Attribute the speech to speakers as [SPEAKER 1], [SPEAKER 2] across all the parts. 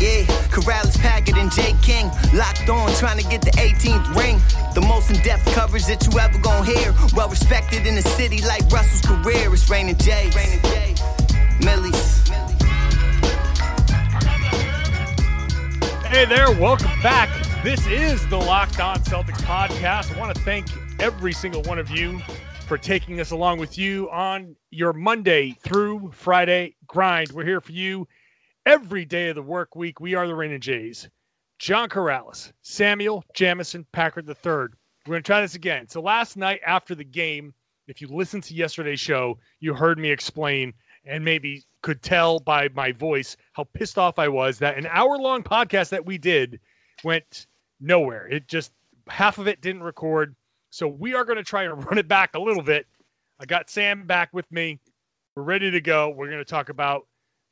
[SPEAKER 1] Yeah, Karalis, Packard, and Jay King locked on, trying to get the 18th ring. The most in-depth coverage that you ever gonna hear. Well respected in the city like Russell's career. It's Rain and Jay. Rain Jay. Millie's.
[SPEAKER 2] Hey there, welcome back. This is the Locked On Celtics podcast. I want to thank every single one of you for taking us along with you on your Monday through Friday grind. We're here for you every day of the work week. We are the Rain and Jays. John Karalis, Samuel Jamison Packard III. We're going to try this again. So last night after the game, if you listened to yesterday's show, you heard me explain and maybe could tell by my voice how pissed off I was that an hour long podcast that we did went nowhere. It just half of it didn't record. So we are going to try and run it back a little bit. I got Sam back with me. We're ready to go. We're going to talk about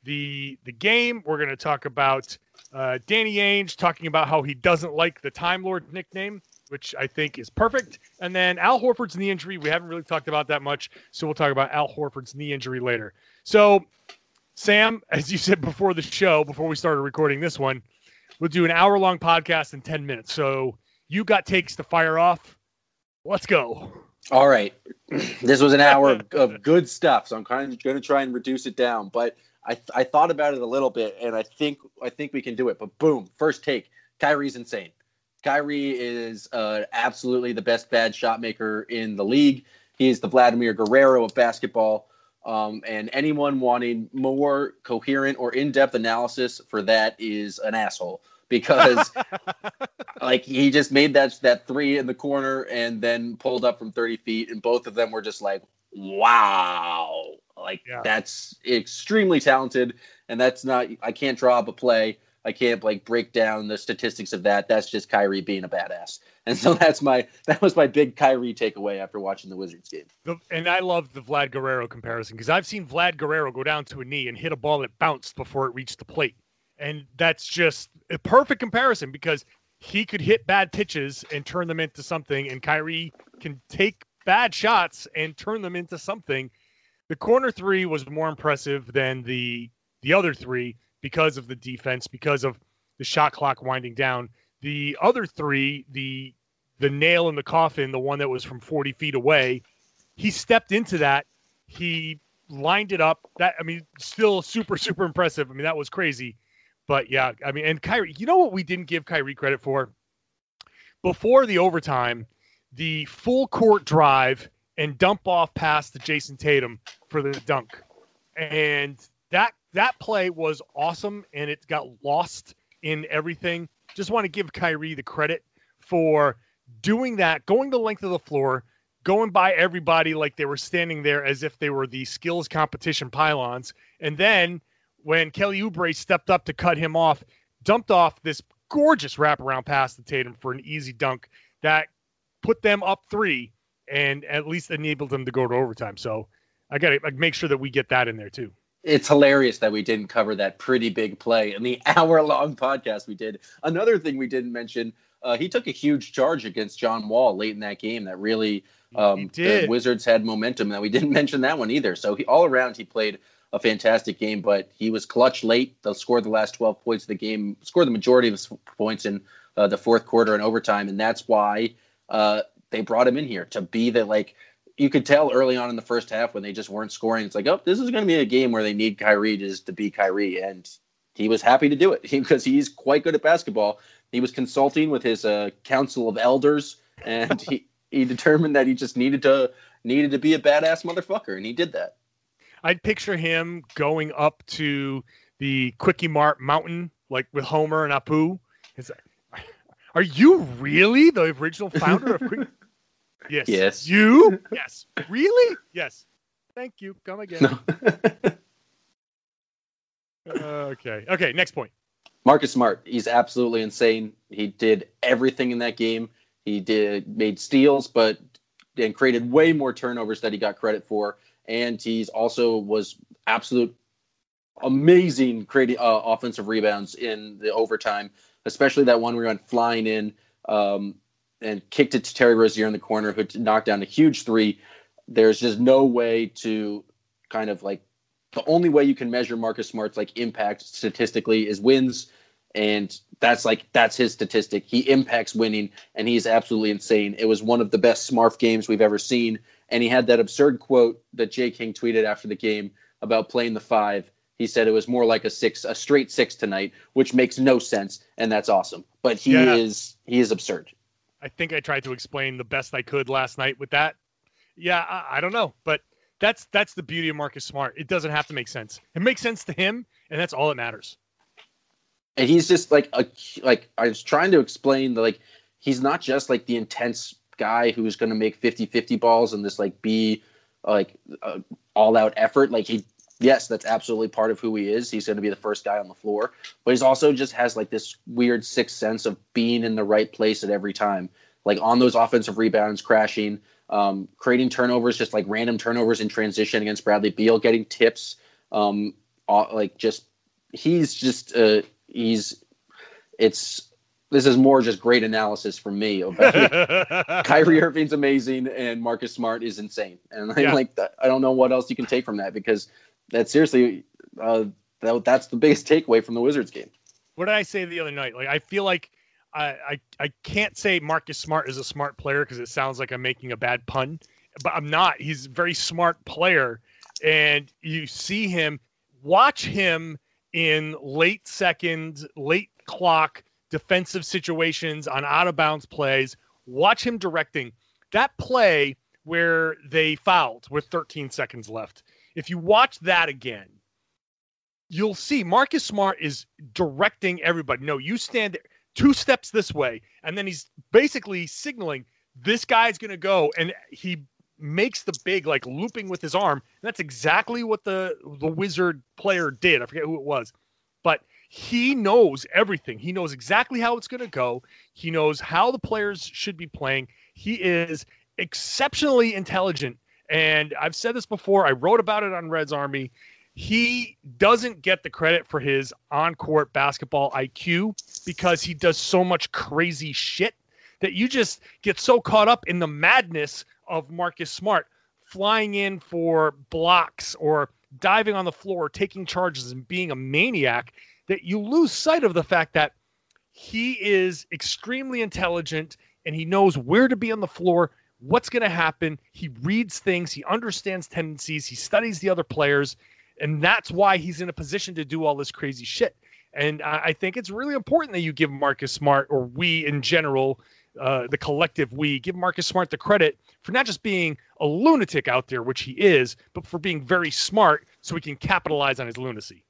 [SPEAKER 2] the the game. We're going to talk about uh, Danny Ainge talking about how he doesn't like the Time Lord nickname, which I think is perfect. And then Al Horford's knee injury. We haven't really talked about that much, so we'll talk about Al Horford's knee injury later. So, Sam, as you said before the show, before we started recording this one, we'll do an hour long podcast in 10 minutes. So, you got takes to fire off. Let's go.
[SPEAKER 3] All right. This was an hour of, of good stuff, so I'm kind of going to try and reduce it down. But I, I thought about it a little bit, and I think I think we can do it. But boom, first take. Kyrie's insane. Kyrie is uh, absolutely the best bad shot maker in the league. He is the Vladimir Guerrero of basketball. Um, and anyone wanting more coherent or in-depth analysis for that is an asshole because like he just made that that three in the corner and then pulled up from 30 feet and both of them were just like wow. Like
[SPEAKER 2] Yeah.
[SPEAKER 3] that's extremely talented and that's not i can't draw up a play. I can't like break down the statistics of that. That's just kyrie being a badass. And so that's my that was my big kyrie takeaway after watching the wizards game.
[SPEAKER 2] The, and I love the Vlad Guerrero comparison because I've seen Vlad Guerrero go down to a knee and hit a ball that bounced before it reached the plate. And that's just a perfect comparison because he could hit bad pitches and turn them into something, and Kyrie can take bad shots and turn them into something. The corner three was more impressive than the the other three because of the defense, because of the shot clock winding down. The other three, the the nail in the coffin, the one that was from 40 feet away, he stepped into that. He lined it up. That I mean, still super super impressive. I mean, that was crazy. But yeah, I mean, and Kyrie, you know what we didn't give Kyrie credit for? Before the overtime, the full court drive and dump off pass to Jayson Tatum for the dunk. And that that play was awesome and it got lost in everything. Just want to give Kyrie the credit for doing that, going the length of the floor, going by everybody like they were standing there as if they were the skills competition pylons. And then when Kelly Oubre stepped up to cut him off, dumped off this gorgeous wraparound pass to Tatum for an easy dunk that put them up three and at least enabled them to go to overtime. So I got to make sure that we get that in there too.
[SPEAKER 3] it's hilarious that we didn't cover that pretty big play in the hour long podcast we did. Another thing we didn't mention, uh, he took a huge charge against John Wall late in that game that really um,
[SPEAKER 2] He
[SPEAKER 3] the. Wizards had momentum. That we didn't mention that one either. So he, all around, he played a fantastic game, but he was clutch late. They'll score the last 12 points of the game, scored the majority of points in uh, the fourth quarter and overtime. And that's why uh, they brought him in here to be the like you could tell early on in the first half when they just weren't scoring. It's like, oh, this is going to be a game where they need Kyrie just to be Kyrie, and he was happy to do it because he's quite good at basketball. He was consulting with his uh, council of elders, and he he determined that he just needed to needed to be a badass motherfucker, and he did that.
[SPEAKER 2] I'd picture him going up to the Kwik-E-Mart Mountain, like with Homer and Apu. Is that, are you really the original founder of Quick? Yes.
[SPEAKER 3] Yes.
[SPEAKER 2] You? Yes. Really? Yes. Thank you. Come again.
[SPEAKER 3] No.
[SPEAKER 2] okay. Okay. Next point.
[SPEAKER 3] Marcus Smart, he's absolutely insane. He did everything in that game. He did made steals, but and created way more turnovers that he got credit for. And he's also was absolute amazing creating uh, offensive rebounds in the overtime, especially that one where he went flying in um, and kicked it to Terry Rozier in the corner, who knocked down a huge three. There's just no way to kind of like the only way you can measure Marcus Smart's like impact statistically is wins, and that's like that's his statistic. He impacts winning, and he's absolutely insane. It was one of the best Smart games we've ever seen, and he had that absurd quote that Jay King tweeted after the game about playing the five. He said it was more like a six, a straight six tonight, which makes no sense, and that's awesome. But he
[SPEAKER 2] Yeah.
[SPEAKER 3] is he is absurd.
[SPEAKER 2] I think I tried to explain the best I could last night with that. Yeah, I, I don't know, but that's that's the beauty of Marcus Smart. It doesn't have to make sense. It makes sense to him, and that's all that matters.
[SPEAKER 3] and he's just like a like I was trying to explain that like he's not just like the intense guy who's going to make 50-50 balls and this like be like uh, all out effort like he yes that's absolutely part of who he is. He's going to be the first guy on the floor. But he's also just has like this weird sixth sense of being in the right place at every time. Like on those offensive rebounds crashing um, creating turnovers just like random turnovers in transition against Bradley Beal getting tips um, uh, like just he's just uh, he's it's this is more just great analysis from me. Kyrie Irving's amazing and Marcus Smart is insane, and I'm
[SPEAKER 2] Yeah.
[SPEAKER 3] like I don't know what else you can take from that because that's seriously uh, that, that's the biggest takeaway from the Wizards game.
[SPEAKER 2] what did I say the other night? Like I feel like I I, I can't say Marcus Smart is a smart player because it sounds like I'm making a bad pun, but I'm not. He's a very smart player, and you see him, watch him in late second, late clock defensive situations on out of bounds plays. Watch him directing that play where they fouled with 13 seconds left. If you watch that again, you'll see Marcus Smart is directing everybody. No, you stand two steps this way, and then he's basically signaling this guy's going to go, and he makes the big like looping with his arm. And that's exactly what the the wizard player did. I forget who it was, but he knows everything. He knows exactly how it's going to go. He knows how the players should be playing. He is exceptionally intelligent. And I've said this before. I wrote about it on Red's Army he doesn't get the credit for his on-court basketball IQ because he does so much crazy shit that you just get so caught up in the madness of Marcus Smart flying in for blocks or diving on the floor, taking charges and being a maniac that you lose sight of the fact that he is extremely intelligent and he knows where to be on the floor, what's going to happen. He reads things, he understands tendencies, he studies the other players, and that's why he's in a position to do all this crazy shit. And I, think it's really important that you give Marcus Smart, or we in general, uh, the collective we, give Marcus Smart the credit for not just being a lunatic out there, which he is, but for being very smart so he can capitalize on his lunacy.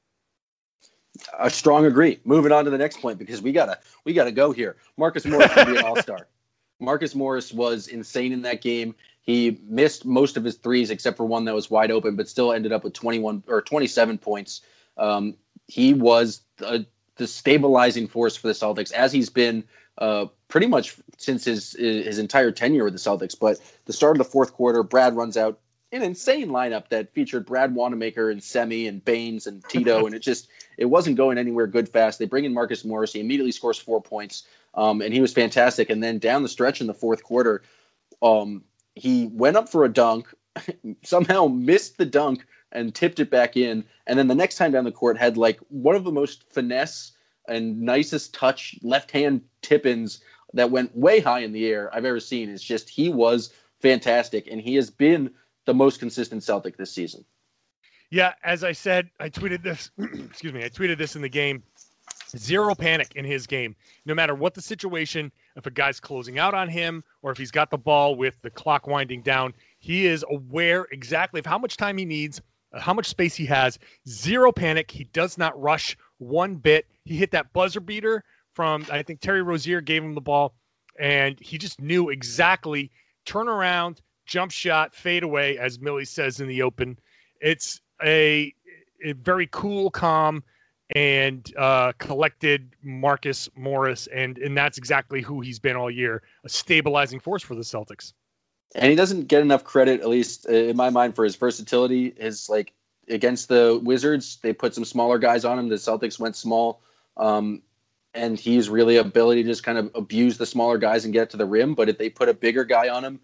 [SPEAKER 3] A strong agree. Moving on to the next point because we gotta we gotta go here. Marcus Morris can be an all star. Marcus Morris was insane in that game. He missed most of his threes except for one that was wide open, but still ended up with 21 or 27 points. Um, he was the, the stabilizing force for the Celtics as he's been uh, pretty much since his his entire tenure with the Celtics. But the start of the fourth quarter, Brad runs out an insane lineup that featured Brad Wanamaker and Semi and Baynes and Tito, and it just it wasn't going anywhere good fast. They bring in Marcus Morris. He immediately scores four points, um, and he was fantastic. And then down the stretch in the fourth quarter, um, he went up for a dunk, somehow missed the dunk and tipped it back in. And then the next time down the court had like one of the most finesse and nicest touch left hand tip ins that went way high in the air I've ever seen. It's just he was fantastic, and he has been the most consistent Celtic this season.
[SPEAKER 2] Yeah, as I said, I tweeted this. excuse me, I tweeted this in the game. Zero panic in his game. No matter what the situation, if a guy's closing out on him or if he's got the ball with the clock winding down, he is aware exactly of how much time he needs. Uh, how much space he has. Zero panic. He does not rush one bit. He hit that buzzer beater from I think Terry Rozier gave him the ball, and he just knew exactly turn around, jump shot, fade away, as Millie says in the open. It's a, a very cool, calm, and uh, collected Marcus Morris, and and that's exactly who he's been all year, a stabilizing force for the Celtics.
[SPEAKER 3] And he doesn't get enough credit, at least in my mind, for his versatility. His like against the Wizards, they put some smaller guys on him. The Celtics went small, um, and he's really ability to just kind of abuse the smaller guys and get to the rim. But if they put a bigger guy on him,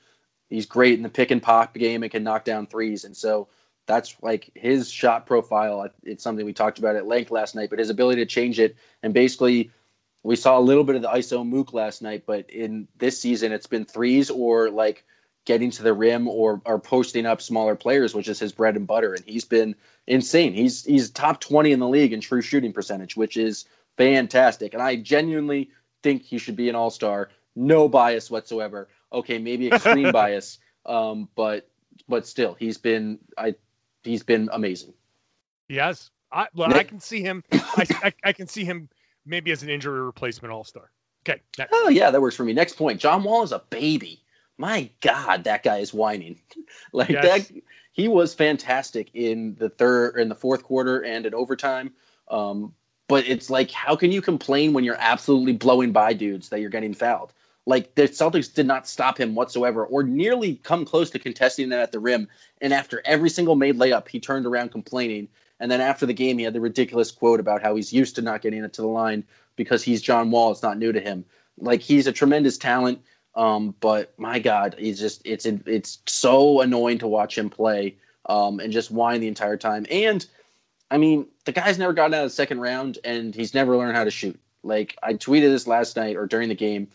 [SPEAKER 3] he's great in the pick and pop game and can knock down threes. And so that's like his shot profile. It's something we talked about at length last night, but his ability to change it and basically we saw a little bit of the ISO mook last night, but in this season it's been threes or like getting to the rim or or posting up smaller players, which is his bread and butter. And he's been insane. He's he's top twenty in the league in true shooting percentage, which is fantastic. And I genuinely think he should be an all star. No bias whatsoever. Okay, maybe extreme bias, um, but but still, he's been I he's been amazing.
[SPEAKER 2] Yes, I well, I can see him. I, I, I can see him maybe as an injury replacement all star. Okay.
[SPEAKER 3] Next. Oh yeah, that works for me. Next point. John Wall is a baby. My God, that guy is whining. like yes. that. He was fantastic in the third, in the fourth quarter, and in overtime. Um, but it's like, how can you complain when you're absolutely blowing by dudes that you're getting fouled? Like the Celtics did not stop him whatsoever, or nearly come close to contesting that at the rim. And after every single made layup, he turned around complaining. And then after the game, he had the ridiculous quote about how he's used to not getting it to the line because he's John Wall. It's not new to him. Like he's a tremendous talent, um, but my God, he's just it's it's so annoying to watch him play um, and just whine the entire time. And I mean, the guy's never gotten out of the second round, and he's never learned how to shoot. Like I tweeted this last night or during the game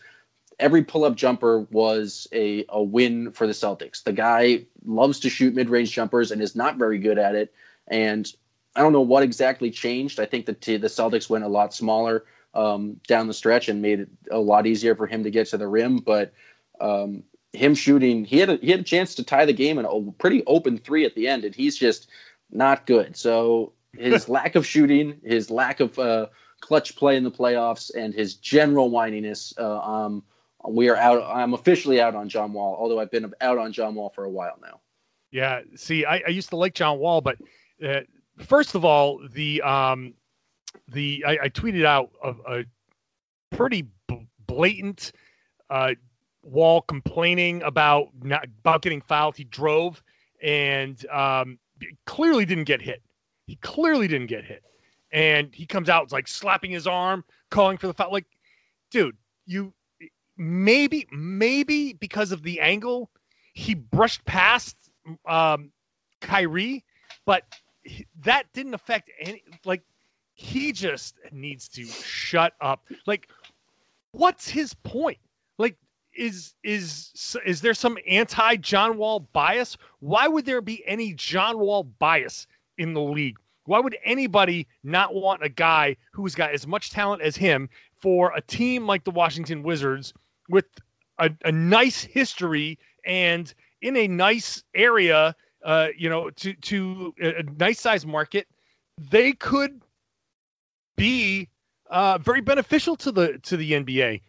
[SPEAKER 3] every pull-up jumper was a, a win for the Celtics. The guy loves to shoot mid-range jumpers and is not very good at it. And I don't know what exactly changed. I think the the Celtics went a lot smaller um, down the stretch and made it a lot easier for him to get to the rim. But um, him shooting, he had a, he had a chance to tie the game in a pretty open three at the end, and he's just not good. So his lack of shooting, his lack of uh, clutch play in the playoffs, and his general whininess. Uh, um, we are out. I'm officially out on John Wall, although I've been out on John Wall for a while now.
[SPEAKER 2] Yeah. See, I, I used to like John Wall, but uh, first of all, the um, the I, I tweeted out a, a pretty b- blatant uh, Wall complaining about not about getting fouled. He drove and um, clearly didn't get hit. He clearly didn't get hit, and he comes out like slapping his arm, calling for the foul. Like, dude, you maybe maybe because of the angle, he brushed past um, Kyrie, but that didn't affect any. Like he just needs to shut up. Like, what's his point? Like, is is is there some anti John Wall bias? Why would there be any John Wall bias in the league? Why would anybody not want a guy who's got as much talent as him for a team like the Washington Wizards with a, a nice history and in a nice area, uh, you know, to to a nice size market, they could be uh, very beneficial to the to the NBA.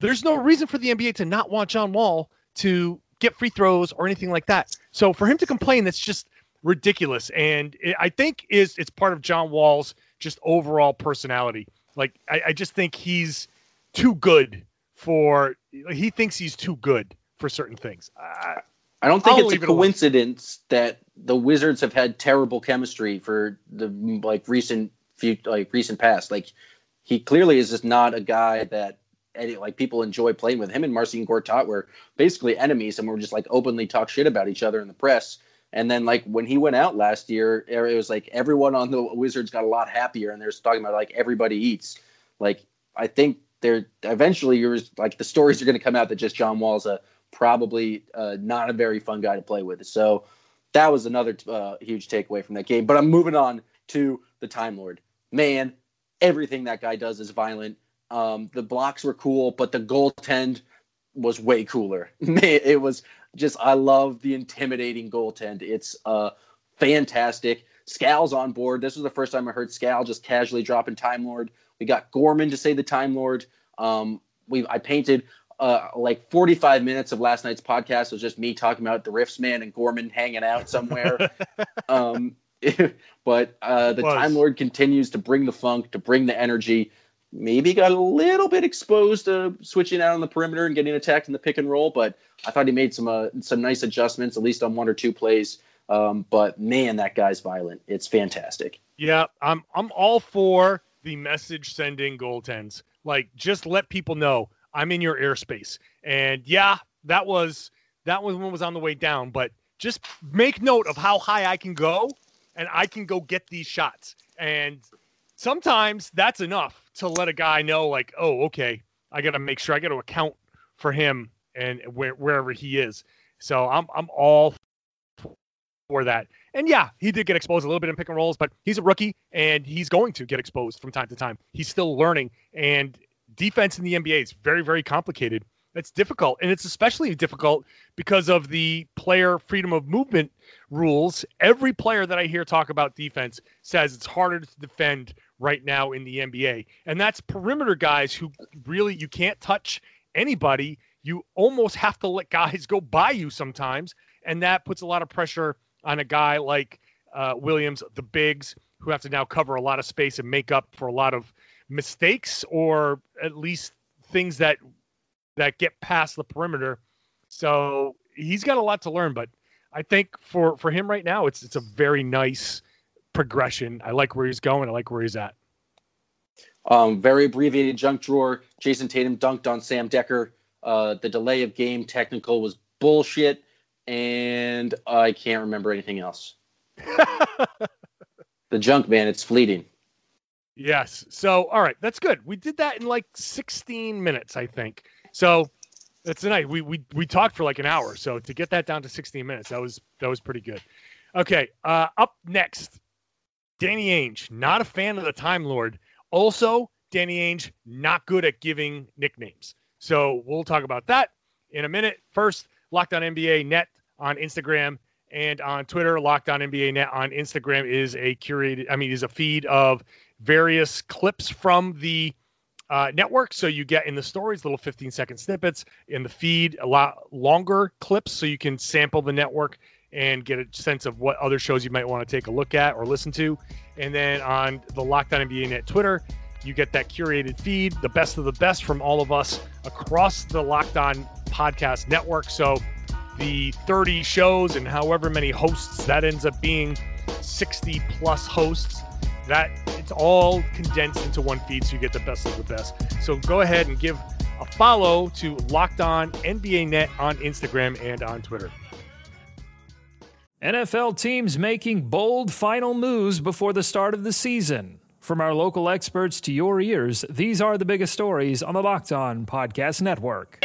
[SPEAKER 2] There's no reason for the NBA to not want John Wall to get free throws or anything like that. So for him to complain, that's just ridiculous. And it, I think is it's part of John Wall's just overall personality. Like I, I just think he's too good for he thinks he's too good for certain things. I,
[SPEAKER 3] I don't think I'll it's a coincidence it that the Wizards have had terrible chemistry for the like recent few like recent past. Like he clearly is just not a guy that any, like people enjoy playing with. Him and Marcin Gortat were basically enemies and were just like openly talk shit about each other in the press. And then like when he went out last year, er, it was like everyone on the Wizards got a lot happier and they're talking about like everybody eats. Like I think there eventually you're like the stories are going to come out that just John Wall's a probably uh, not a very fun guy to play with. So that was another uh, huge takeaway from that game. But I'm moving on to the Time Lord. Man, everything that guy does is violent. Um, the blocks were cool, but the goaltend was way cooler. it was just I love the intimidating goaltend. It's a fantastic. Scal's on board. This was the first time I heard Scal just casually dropping Time Lord. We got Gorman to say the Time Lord. Um, we I painted uh, like 45 minutes of last night's podcast it was just me talking about the Riffs man and Gorman hanging out somewhere. um, but uh, the Time Lord continues to bring the funk, to bring the energy. Maybe got a little bit exposed to switching out on the perimeter and getting attacked in the pick and roll, but I thought he made some uh, some nice adjustments, at least on one or two plays. Um, but man, that guy's violent. It's fantastic.
[SPEAKER 2] Yeah, I'm I'm all for the message sending goaltends. Like just let people know I'm in your airspace. And yeah, that was that was one was on the way down, but just make note of how high I can go and I can go get these shots. And sometimes that's enough to let a guy know like, "Oh, okay, I got to make sure I got to account for him and where, wherever he is." So I'm I'm all for that. And yeah, he did get exposed a little bit in pick and rolls, but he's a rookie and he's going to get exposed from time to time. He's still learning, and defense in the NBA is very, very complicated. It's difficult, and it's especially difficult because of the player freedom of movement rules. Every player that I hear talk about defense says it's harder to defend right now in the NBA, and that's perimeter guys who really you can't touch anybody. You almost have to let guys go by you sometimes, and that puts a lot of pressure on a guy like uh, Williams, the bigs, who have to now cover a lot of space and make up for a lot of mistakes or at least things that that get past the perimeter. So he's got a lot to learn, but I think for for him right now, it's it's a very nice progression. I like where he's going. I like where he's at.
[SPEAKER 3] Um, very abbreviated junk drawer. Jayson Tatum dunked on Sam Dekker. Uh, the delay of game technical was bullshit, and I can't remember anything else. the junk man, it's fleeting.
[SPEAKER 2] Yes. So, all right, that's good. We did that in like 16 minutes, I think. So, that's tonight. We we we talked for like an hour. So to get that down to 16 minutes, that was that was pretty good. Okay. Uh, up next, Danny Ainge, not a fan of the Time Lord. Also, Danny Ainge, not good at giving nicknames. So we'll talk about that in a minute. First, Locked On NBA Net on Instagram and on Twitter. Locked On NBA Net on Instagram is a curated, I mean, is a feed of various clips from the uh, network. So you get in the stories little 15 second snippets, in the feed a lot longer clips, so you can sample the network and get a sense of what other shows you might want to take a look at or listen to. And then on the Locked On NBA Net Twitter, you get that curated feed, the best of the best from all of us across the Locked On Podcast Network. So the 30 shows and however many hosts that ends up being 60 plus hosts that it's all condensed into one feed so you get the best of the best so go ahead and give a follow to locked on nba net on instagram and on twitter
[SPEAKER 4] NFL teams making bold final moves before the start of the season. From our local experts to your ears, these are the biggest stories on the Locked On Podcast Network.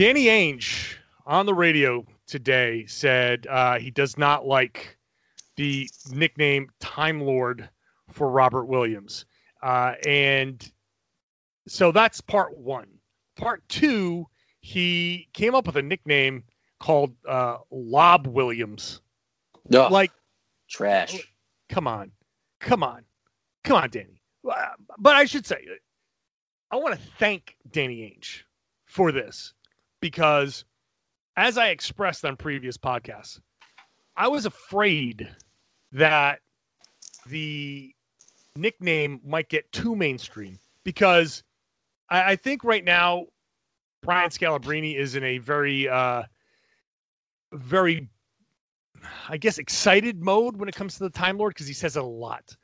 [SPEAKER 2] Danny ainge on the radio today said uh, he does not like the nickname Time Lord for Robert Williams. Uh, and so that's part one. Part two, he came up with a nickname called uh, Lob Williams.
[SPEAKER 3] Ugh,
[SPEAKER 2] Like,
[SPEAKER 3] trash.
[SPEAKER 2] come on, come on, come on, Danny. But I should say, I want to thank Danny Ainge for this because, as I expressed on previous podcasts, I was afraid that the nickname might get too mainstream because I, I think right now Brian Scalabrine is in a very, uh, very, I guess, excited mode when it comes to the Time Lord because he says it a lot.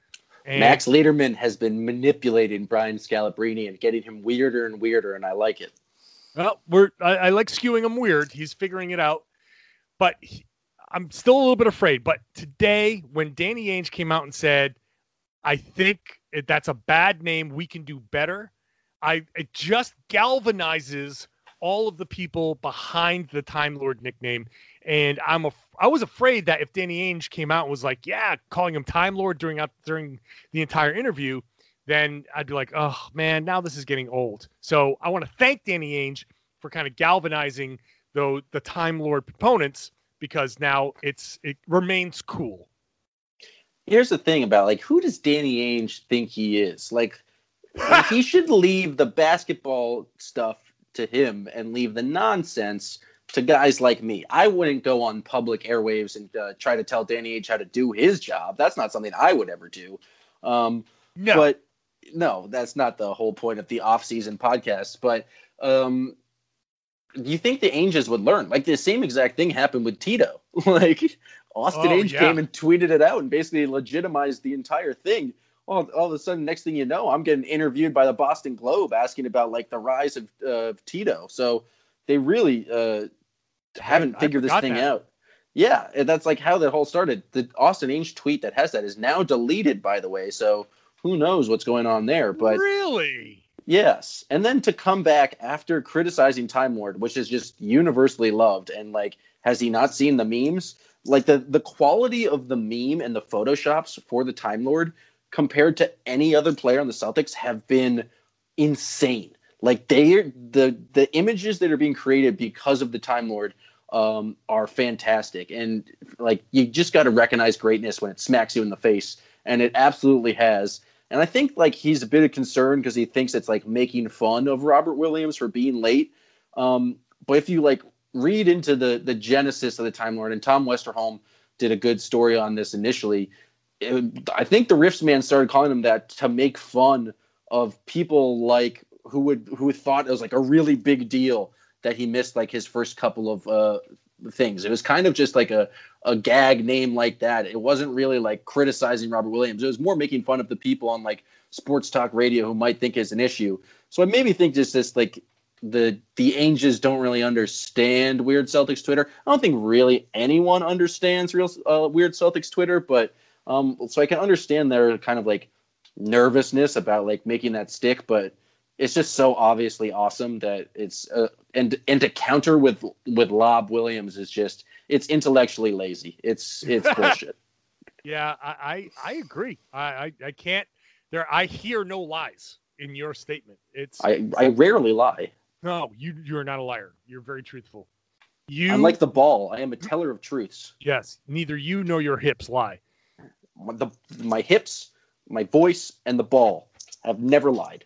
[SPEAKER 2] And
[SPEAKER 3] Max Lederman has been manipulating Brian Scalabrine and getting him weirder and weirder, and I like it.
[SPEAKER 2] Well, we're I, I like skewing him weird. He's figuring it out, but he, I'm still a little bit afraid. But today, when Danny Ainge came out and said, "I think that's a bad name. We can do better," I it just galvanizes all of the people behind the Time Lord nickname. And I'm a, I was afraid that if Danny Ainge came out and was like, "Yeah," calling him Time Lord during out during the entire interview, then I'd be like, oh man, now this is getting old. So I want to thank Danny Ainge for kind of galvanizing the the Time Lord proponents because now it's it remains cool.
[SPEAKER 3] Here's the thing about like who does Danny Ainge think he is? Like like, he should leave the basketball stuff to him and leave the nonsense to guys like me. I wouldn't go on public airwaves and uh, try to tell Danny Ainge how to do his job. That's not something I would ever do. Um,
[SPEAKER 2] No,
[SPEAKER 3] But no, that's not the whole point of the off-season podcast. But um, you think the Ainges would learn? Like the same exact thing happened with Tito. like Austin
[SPEAKER 2] Oh,
[SPEAKER 3] Ainge
[SPEAKER 2] yeah.
[SPEAKER 3] came and tweeted it out and basically legitimized the entire thing. All, all of a sudden, next thing you know, I'm getting interviewed by the Boston Globe asking about like the rise of uh, Tito. So they really uh, haven't
[SPEAKER 2] I
[SPEAKER 3] figured this thing
[SPEAKER 2] that.
[SPEAKER 3] out. Yeah, and that's like how that whole started. The Austin Ainge tweet that has that is now deleted, by the way. So who knows what's going on there? But
[SPEAKER 2] really,
[SPEAKER 3] yes, and then to come back after criticizing Time Lord, which is just universally loved, and like, has he not seen the memes? Like the the quality of the meme and the photoshops for the Time Lord compared to any other player on the Celtics have been insane. Like they the the images that are being created because of the Time Lord um, are fantastic, and like you just got to recognize greatness when it smacks you in the face, and it absolutely has. And I think like he's a bit of concern because he thinks it's like making fun of Robert Williams for being late. Um, but if you like read into the the genesis of the Time Lord, and Tom Westerholm did a good story on this initially. it- I think the Rifts man started calling him that to make fun of people like who would who thought it was like a really big deal that he missed like his first couple of uh, things. It was kind of just like a a gag name like that. It wasn't really like criticizing Robert Williams. It was more making fun of the people on like sports talk radio who might think it's an issue. So it made me think just this like the the Ainges don't really understand Weird Celtics Twitter. I don't think really anyone understands real uh, Weird Celtics Twitter, but um, so I can understand their kind of like nervousness about like making that stick, but it's just so obviously awesome that it's uh, and and to counter with with Lob Williams is just it's intellectually lazy. It's it's bullshit.
[SPEAKER 2] yeah, I I, I agree. I, I I can't. There, I hear no lies in your statement. It's
[SPEAKER 3] I I rarely lie.
[SPEAKER 2] no, you you are not a liar. You're very truthful. You
[SPEAKER 3] I'm like the ball. I am a teller of truths.
[SPEAKER 2] yes. Neither you nor your hips lie.
[SPEAKER 3] The, my hips, my voice, and the ball have never lied.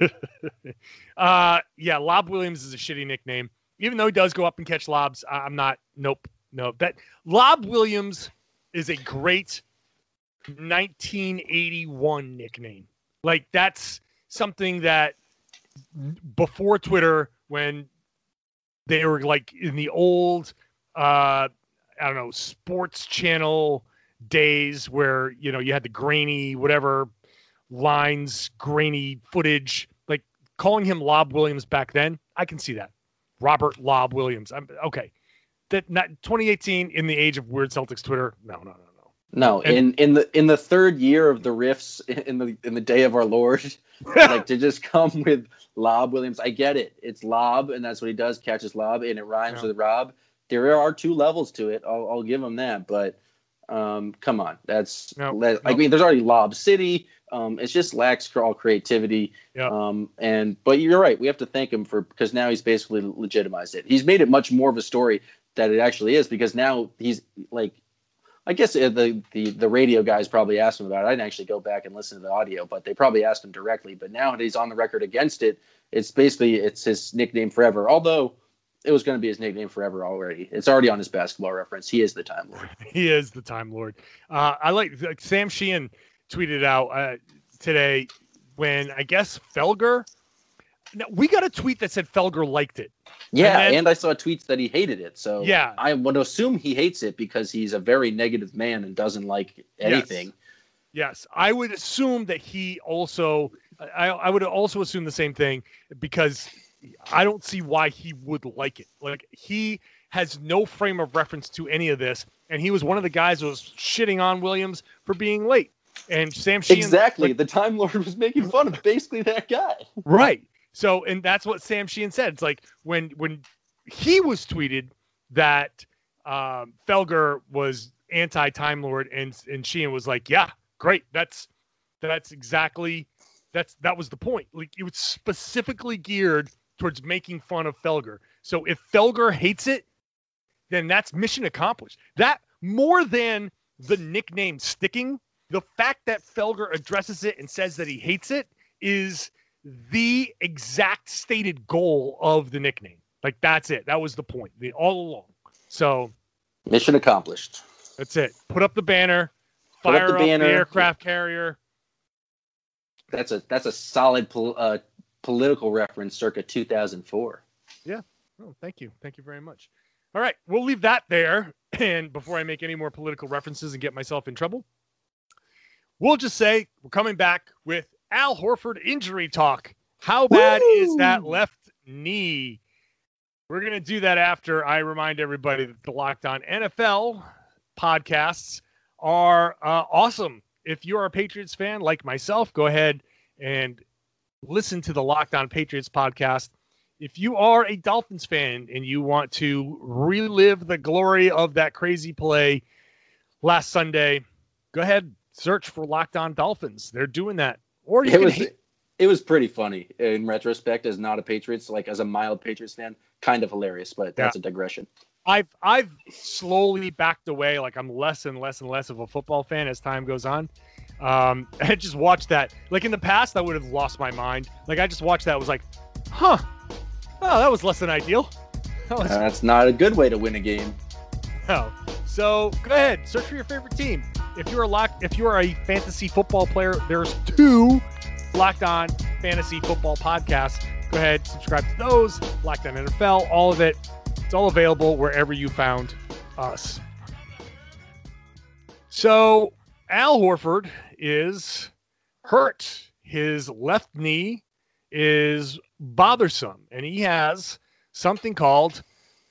[SPEAKER 2] Uh, yeah, Lob Williams is a shitty nickname. Even though he does go up and catch lobs, I'm not. Nope, nope. That Lob Williams is a great 1981 nickname. Like that's something that before Twitter, when they were like in the old, uh, I don't know, sports channel days where you know you had the grainy whatever lines, grainy footage. Like calling him Lob Williams back then, I can see that. Robert Lob Williams. I'm okay. That not 2018 in the age of weird Celtics Twitter. No, no, no, no.
[SPEAKER 3] No,
[SPEAKER 2] And-
[SPEAKER 3] in in the in the third year of the riffs in the in the day of our Lord, like to just come with Lob Williams. I get it. It's Lob, and that's what he does, catches Lob, and it rhymes
[SPEAKER 2] Yeah.
[SPEAKER 3] with Rob. there are two levels to it. I'll, I'll give him that, but um, come on, that's
[SPEAKER 2] No,
[SPEAKER 3] that, I mean, there's already Lob City. Um, it's just lacks all creativity.
[SPEAKER 2] Yeah.
[SPEAKER 3] Um, and but you're right. We have to thank him for because now he's basically legitimized it. He's made it much more of a story that it actually is because now he's like, I guess uh, the the the radio guys probably asked him about it. I didn't actually go back and listen to the audio, but they probably asked him directly. But now that he's on the record against it, it's basically it's his nickname forever. Although it was going to be his nickname forever already. It's already on his basketball reference. He is the Time Lord.
[SPEAKER 2] he is the Time Lord. Uh, I like, like Sam Sheehan tweeted out uh, today when I guess Felger. Now, we got a tweet that said Felger liked it.
[SPEAKER 3] Yeah,
[SPEAKER 2] And
[SPEAKER 3] and, I saw tweets that he hated it. So
[SPEAKER 2] Yeah.
[SPEAKER 3] I would assume he hates it because he's a very negative man and doesn't like anything.
[SPEAKER 2] Yes, I would assume that he also. I, I would also assume the same thing because I don't see why he would like it. Like he has no frame of reference to any of this, and he was one of the guys who was shitting on Williams for being late. And Sam Sheehan,
[SPEAKER 3] Exactly.
[SPEAKER 2] like,
[SPEAKER 3] the Time Lord was making fun of basically that guy.
[SPEAKER 2] Right. So, and that's what Sam Sheehan said. It's like when when he was tweeted that um, Felger was anti Time Lord, and and Sheehan was like, "Yeah, great. That's that's exactly that's that was the point. Like it was specifically geared towards making fun of Felger. So if Felger hates it, then that's mission accomplished. That more than the nickname sticking, the fact that Felger addresses it and says that he hates it is the exact stated goal of the nickname. Like that's it. That was the point. The all along. So
[SPEAKER 3] Mission accomplished.
[SPEAKER 2] that's it. Put up the banner.
[SPEAKER 3] Put up
[SPEAKER 2] Fire
[SPEAKER 3] the
[SPEAKER 2] up
[SPEAKER 3] banner.
[SPEAKER 2] the aircraft carrier.
[SPEAKER 3] That's a that's a solid pol- uh, political reference, circa 2004. Yeah.
[SPEAKER 2] Oh, thank you. Thank you very much. All right, we'll leave that there. And before I make any more political references and get myself in trouble, we'll just say we're coming back with Al Horford injury talk. How bad is that left knee? We're going to do that after I remind everybody that the Locked On NFL podcasts are uh, awesome. If you're a Patriots fan like myself, go ahead and listen to the Locked On Patriots podcast if you are a Dolphins fan and you want to relive the glory of that crazy play last Sunday, go ahead search for Locked On Dolphins. They're doing that. Or you
[SPEAKER 3] It
[SPEAKER 2] can
[SPEAKER 3] was
[SPEAKER 2] hate-
[SPEAKER 3] it was pretty funny in retrospect as not a Patriots, like as a mild Patriots fan, kind of hilarious, but that's a digression.
[SPEAKER 2] I've I've slowly backed away. Like I'm less and less and less of a football fan as time goes on. Um, I just watched that. Like in the past, I would have lost my mind. Like I just watched that. Was like, huh? Oh, that was less than ideal. That was
[SPEAKER 3] That's not a good way to win a game.
[SPEAKER 2] No. So go ahead, search for your favorite team. If you're a lock, if you are a fantasy football player, there's two Locked On Fantasy Football podcasts. Go ahead, subscribe to those. Locked On NFL, all of it. It's all available wherever you found us. So Al Horford is hurt. His left knee is bothersome, and he has something called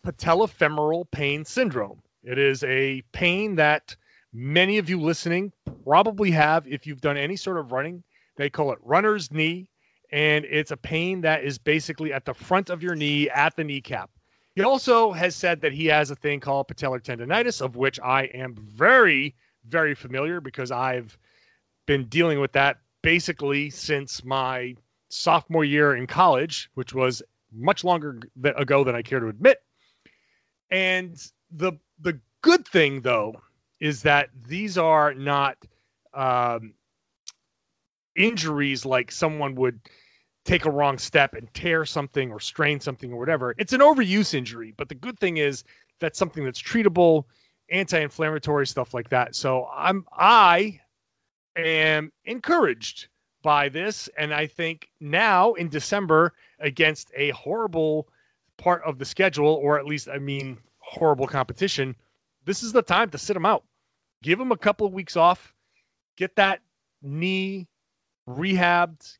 [SPEAKER 2] patellofemoral pain syndrome. It is a pain that many of you listening probably have if you've done any sort of running. They call it runner's knee, and it's a pain that is basically at the front of your knee at the kneecap. He also has said that he has a thing called patellar tendonitis, of which I am very, very familiar because I've been dealing with that basically since my sophomore year in college, which was much longer ago than I care to admit. And the the good thing though is that these are not um, injuries like someone would take a wrong step and tear something or strain something or whatever. It's an overuse injury, but the good thing is that's something that's treatable, anti-inflammatory stuff like that. So I'm I am encouraged by this and I think now in December against a horrible part of the schedule or at least I mean horrible competition, this is the time to sit them out. Give him a couple of weeks off, get that knee rehabbed,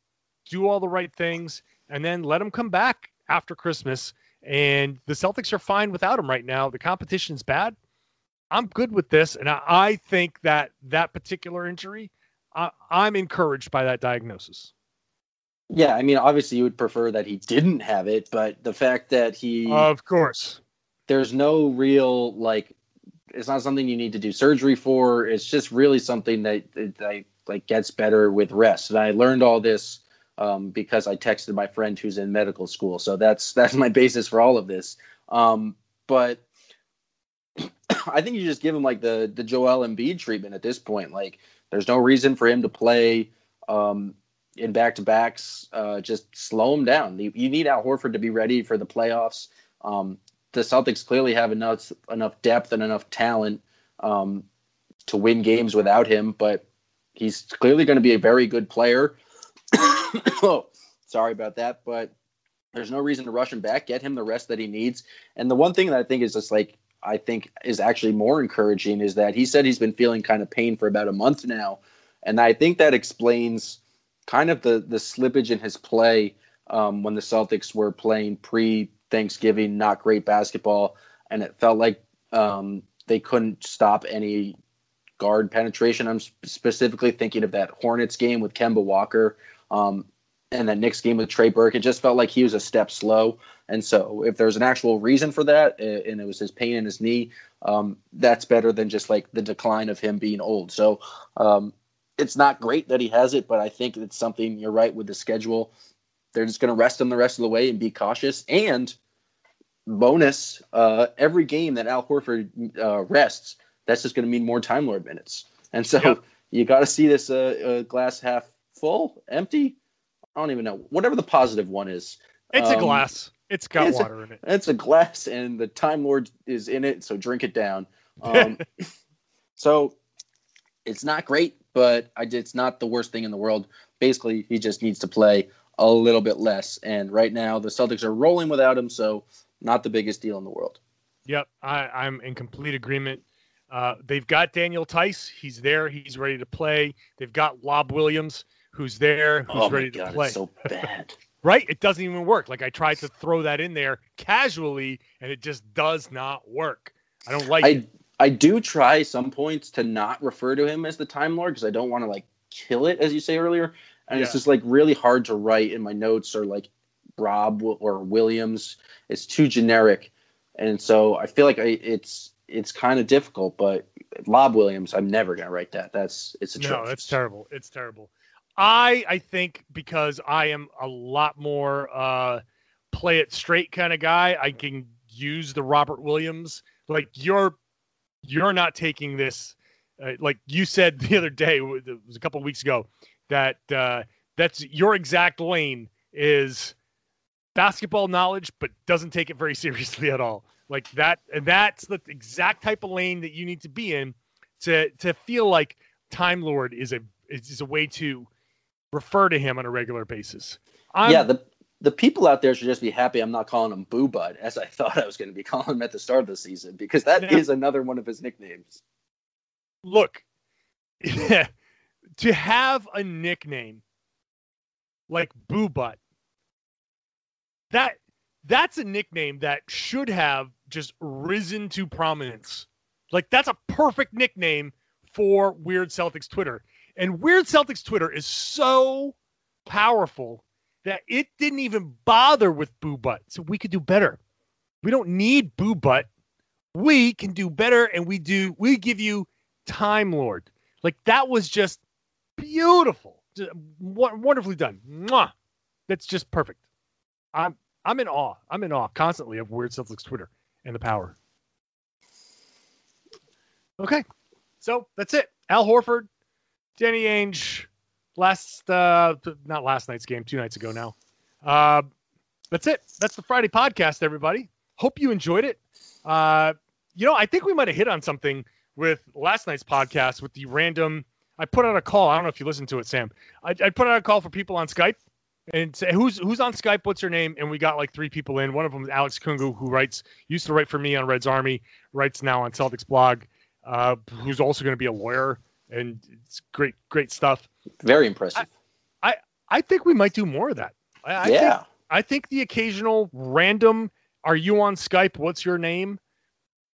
[SPEAKER 2] do all the right things, and then let him come back after Christmas. And the Celtics are fine without him right now. The competition's bad. I'm good with this, and I, I think that that particular injury, I, I'm encouraged by that diagnosis.
[SPEAKER 3] Yeah, I mean, obviously you would prefer that he didn't have it, but the fact that he
[SPEAKER 2] Of course,
[SPEAKER 3] there's no real like it's not something you need to do surgery for. It's just really something that, that like gets better with rest. And I learned all this um, because I texted my friend who's in medical school. So that's that's my basis for all of this. Um, but I think you just give him like the the Joel Embiid treatment at this point. Like, there's no reason for him to play um, in back to backs. Uh, just slow him down. You, you, need Al Horford to be ready for the playoffs. Um, the Celtics clearly have enough enough depth and enough talent um, to win games without him, but he's clearly going to be a very good player. oh, sorry about that, but there's no reason to rush him back. Get him the rest that he needs. And the one thing that I think is just like I think is actually more encouraging is that he said he's been feeling kind of pain for about a month now, and I think that explains kind of the the slippage in his play um, when the Celtics were playing pre Thanksgiving, not great basketball, and it felt like um, they couldn't stop any guard penetration. I'm specifically thinking of that Hornets game with Kemba Walker um, and that Knicks game with Trey Burke. It just felt like he was a step slow. And so, if there's an actual reason for that, and it was his pain in his knee, um, that's better than just like the decline of him being old. So, um, it's not great that he has it, but I think it's something you're right with the schedule. They're just going to rest him the rest of the way and be cautious. And bonus, uh, every game that Al Horford uh, rests, that's just going to mean more Time Lord minutes. And so yep. you got to see this uh, uh, glass half full, empty. I don't even know. Whatever the positive one is.
[SPEAKER 2] It's um, a glass. It's got it's water
[SPEAKER 3] a,
[SPEAKER 2] in it.
[SPEAKER 3] It's a glass, and the Time Lord is in it, so drink it down. Um, so it's not great, but I, it's not the worst thing in the world. Basically, he just needs to play a little bit less. And right now, the Celtics are rolling without him, so not the biggest deal in the world.
[SPEAKER 2] Yep, I, I'm in complete agreement. Uh, they've got Daniel Theis. He's there. He's ready to play. They've got Lob Williams, who's there, who's
[SPEAKER 3] oh
[SPEAKER 2] ready
[SPEAKER 3] God,
[SPEAKER 2] to play.
[SPEAKER 3] so bad.
[SPEAKER 2] right? It doesn't even work. Like I tried to throw that in there casually, and it just does not work. I don't like
[SPEAKER 3] I,
[SPEAKER 2] it.
[SPEAKER 3] I do try some points to not refer to him as the Time Lord because I don't want to like kill it, as you say earlier. And yeah. it's just like really hard to write in my notes or like Rob or Williams. It's too generic, and so I feel like I, it's it's kind of difficult. But Lob Williams, I'm never gonna write that. That's it's a
[SPEAKER 2] no. It's terrible. It's terrible. I I think because I am a lot more uh, play it straight kind of guy. I can use the Robert Williams. Like you're you're not taking this. Uh, like you said the other day, it was a couple weeks ago, that uh, that's your exact lane is basketball knowledge, but doesn't take it very seriously at all. Like that, and that's the exact type of lane that you need to be in to to feel like Time Lord is a is a way to refer to him on a regular basis.
[SPEAKER 3] I'm, yeah, the the people out there should just be happy I'm not calling him Boo Bud as I thought I was going to be calling him at the start of the season because that now, is another one of his nicknames.
[SPEAKER 2] Look, to have a nickname like Boo Butt that that's a nickname that should have just risen to prominence. Like that's a perfect nickname for Weird Celtics Twitter. And Weird Celtics Twitter is so powerful that it didn't even bother with Boo Butt. So we could do better. We don't need Boo Butt. We can do better and we do we give you Time Lord. Like that was just beautiful. Just wonderfully done. Mwah. That's just perfect. I'm I'm in awe. I'm in awe constantly of Weird Celtics Twitter and the power. Okay. So that's it. Al Horford, Danny Ainge, last uh not last night's game, two nights ago now. Uh that's it. That's the Friday podcast, everybody. Hope you enjoyed it. Uh you know, I think we might have hit on something with last night's podcast with the random I put out a call. I don't know if you listened to it, Sam. I, I put out a call for people on Skype and say who's who's on Skype. What's your name? And we got like three people in. One of them is Alex Kungu, who writes used to write for me on Red's Army, writes now on Celtics blog. Uh, who's also going to be a lawyer, and it's great great stuff.
[SPEAKER 3] Very impressive.
[SPEAKER 2] I I, I think we might do more of that. I, I
[SPEAKER 3] yeah.
[SPEAKER 2] Think, I think the occasional random. Are you on Skype? What's your name?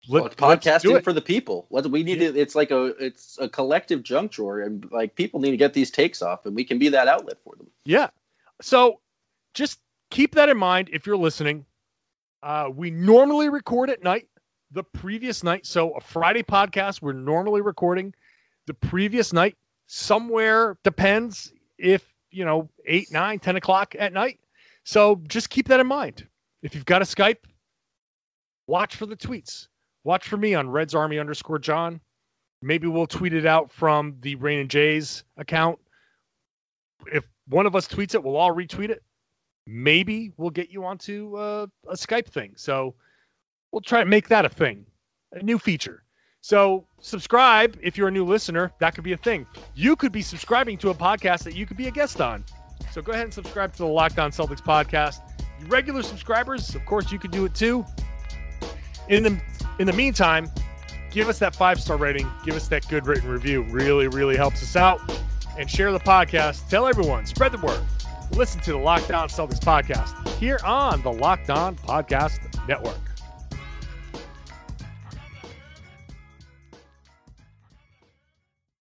[SPEAKER 3] Let, well, podcasting for the people. What we need yeah. to, it's like a it's a collective junk drawer, and like people need to get these takes off, and we can be that outlet for them.
[SPEAKER 2] Yeah, so just keep that in mind if you're listening. Uh, we normally record at night, the previous night. So a Friday podcast, we're normally recording the previous night. Somewhere depends if you know eight, nine, ten o'clock at night. So just keep that in mind. If you've got a Skype, watch for the tweets. Watch for me on Reds Army underscore John. Maybe we'll tweet it out from the Rain and Jays account. If one of us tweets it, we'll all retweet it. Maybe we'll get you onto uh, a Skype thing. So we'll try to make that a thing, a new feature. So subscribe if you're a new listener. That could be a thing. You could be subscribing to a podcast that you could be a guest on. So go ahead and subscribe to the Locked On Celtics podcast. You regular subscribers, of course, you could do it too. In the in the meantime, give us that five star rating. Give us that good written review. Really, really helps us out. And share the podcast. Tell everyone. Spread the word. Listen to the Locked On Celtics podcast here on the Locked On Podcast Network.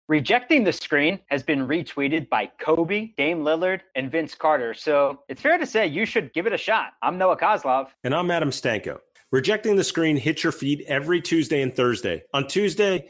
[SPEAKER 5] Rejecting the screen has been retweeted by Kobe, Dame Lillard, and Vince Carter. So it's fair to say you should give it a shot. I'm Noah Kozlov.
[SPEAKER 6] And I'm Adam Stanko. Rejecting the screen hits your feed every Tuesday and Thursday. On Tuesday,